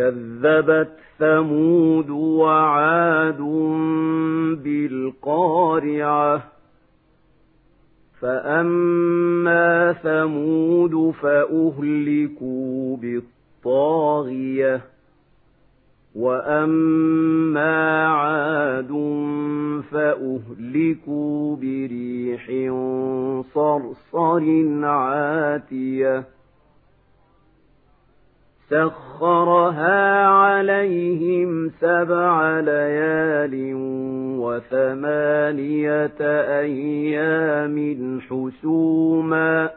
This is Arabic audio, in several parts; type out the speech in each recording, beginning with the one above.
كذبت ثمود وعاد بالقارعة. فأما ثمود فأهلكوا بالطاغية. وأما عاد فأهلكوا بريح صرصر عاتية. سخرها عليهم سبع ليال وثمانية أيام حسوما.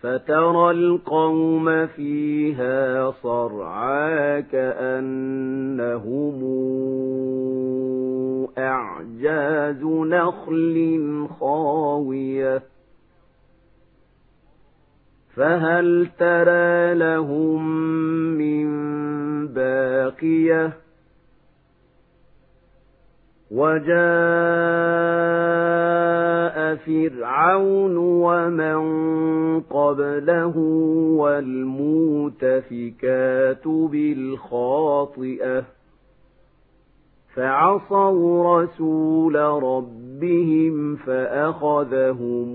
فترى القوم فيها صرعا كأنهم أعجاز نخل خاوية. فهل ترى لهم من باقية؟ وجاء فرعون ومن قبله والمؤتفكات بالخاطئة فعصوا رسول ربهم فأخذهم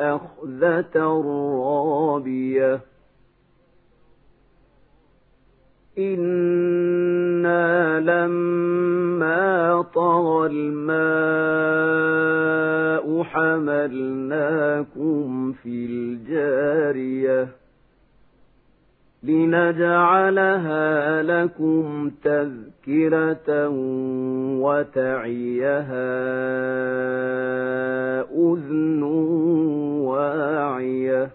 أخذة رابية. إنا لما طغى الماء حملناكم في الجارية. لنجعلها لكم تذكرة وتعيها أذن واعية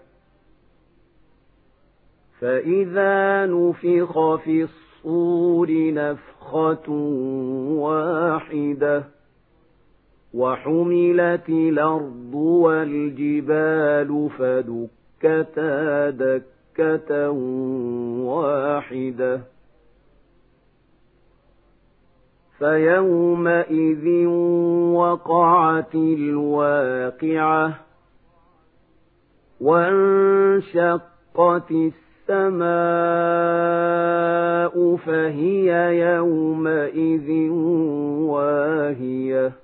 فإذا نفخ في الصور نفخة واحدة وحملت الأرض والجبال فدكتا دكة واحدة. فيومئذ وقعت الواقعة وانشقت السماء فهي يومئذ واهية.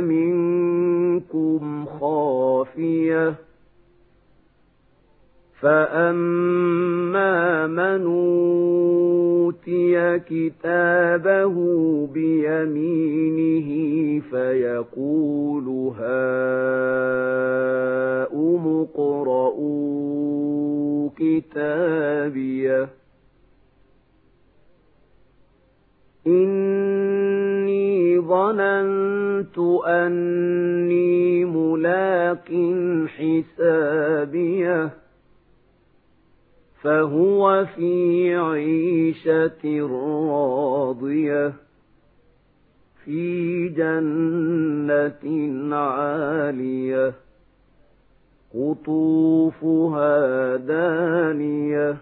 منكم خافية فأما من أوتي كتابه بيمينه فيقول هاؤم اقرءوا كتابيه ظننت أني ملاق حسابيه فهو في عيشة راضية في جنة عالية قطوفها دانية.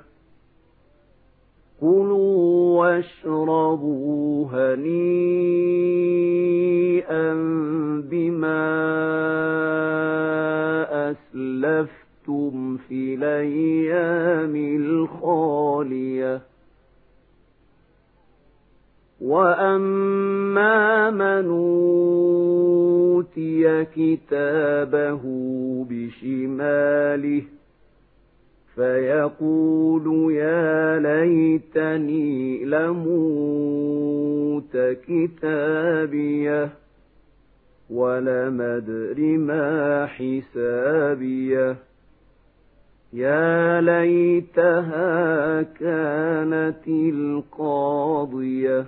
كلوا واشربوا هنيئا بما أسلفتم في الأيام الخالية. وأما من أوتي كتابه بشماله فيقول يا ليتني لموت كتابيه ولم أدر ما حسابيه. يا ليتها كانت القاضية.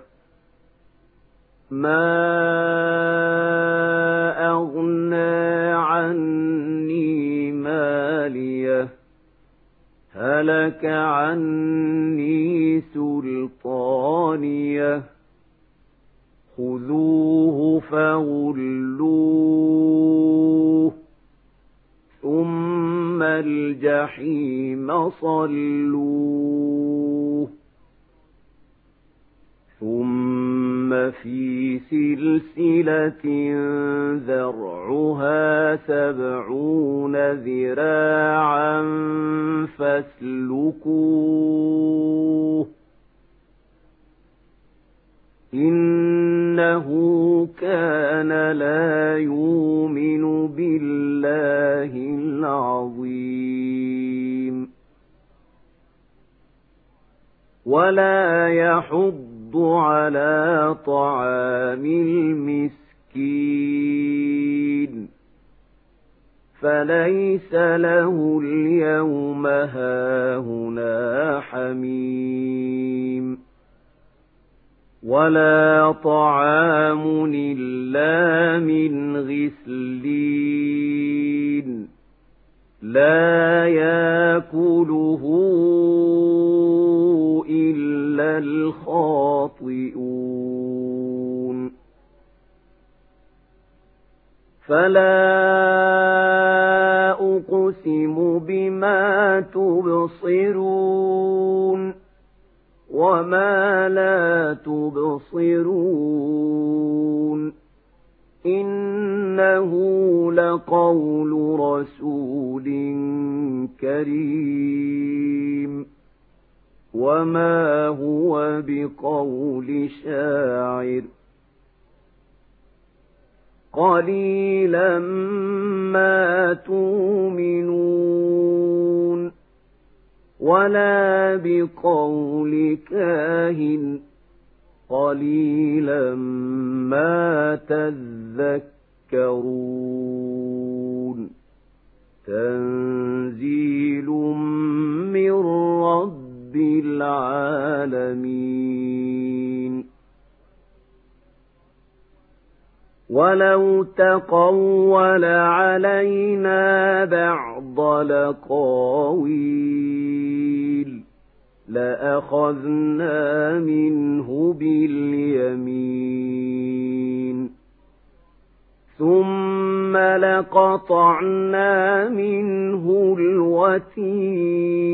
ما أغنى عني هلك عني سلطانية. خذوه فغلوه ثم الجحيم صلوه ثم في سلسلة ذرعها سبعون ذراعا فاسلكوه إنه كان لا يؤمن بالله العظيم ولا يحض على طعام المسكين فليس له اليوم هاهنا حميم ولا طعام إلا من غسلين لا فلا أقسم بما تبصرون وما لا تبصرون إنه لقول رسول كريم وما هو بقول شاعر قليلا ما تؤمنون ولا بقول كاهن قليلا ما تذكرون تنزيل من رب العالمين ولو تقول علينا بعض لقاويل لأخذنا منه باليمين ثم لقطعنا منه الوتين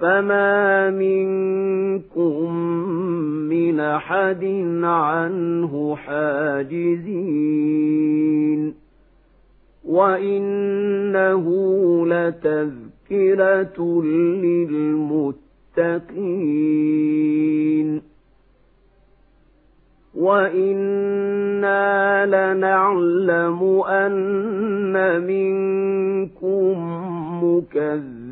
فما منكم من أحد عنه حاجزين وإنه لتذكرة للمتقين وإنا لنعلم أن منكم مكذبين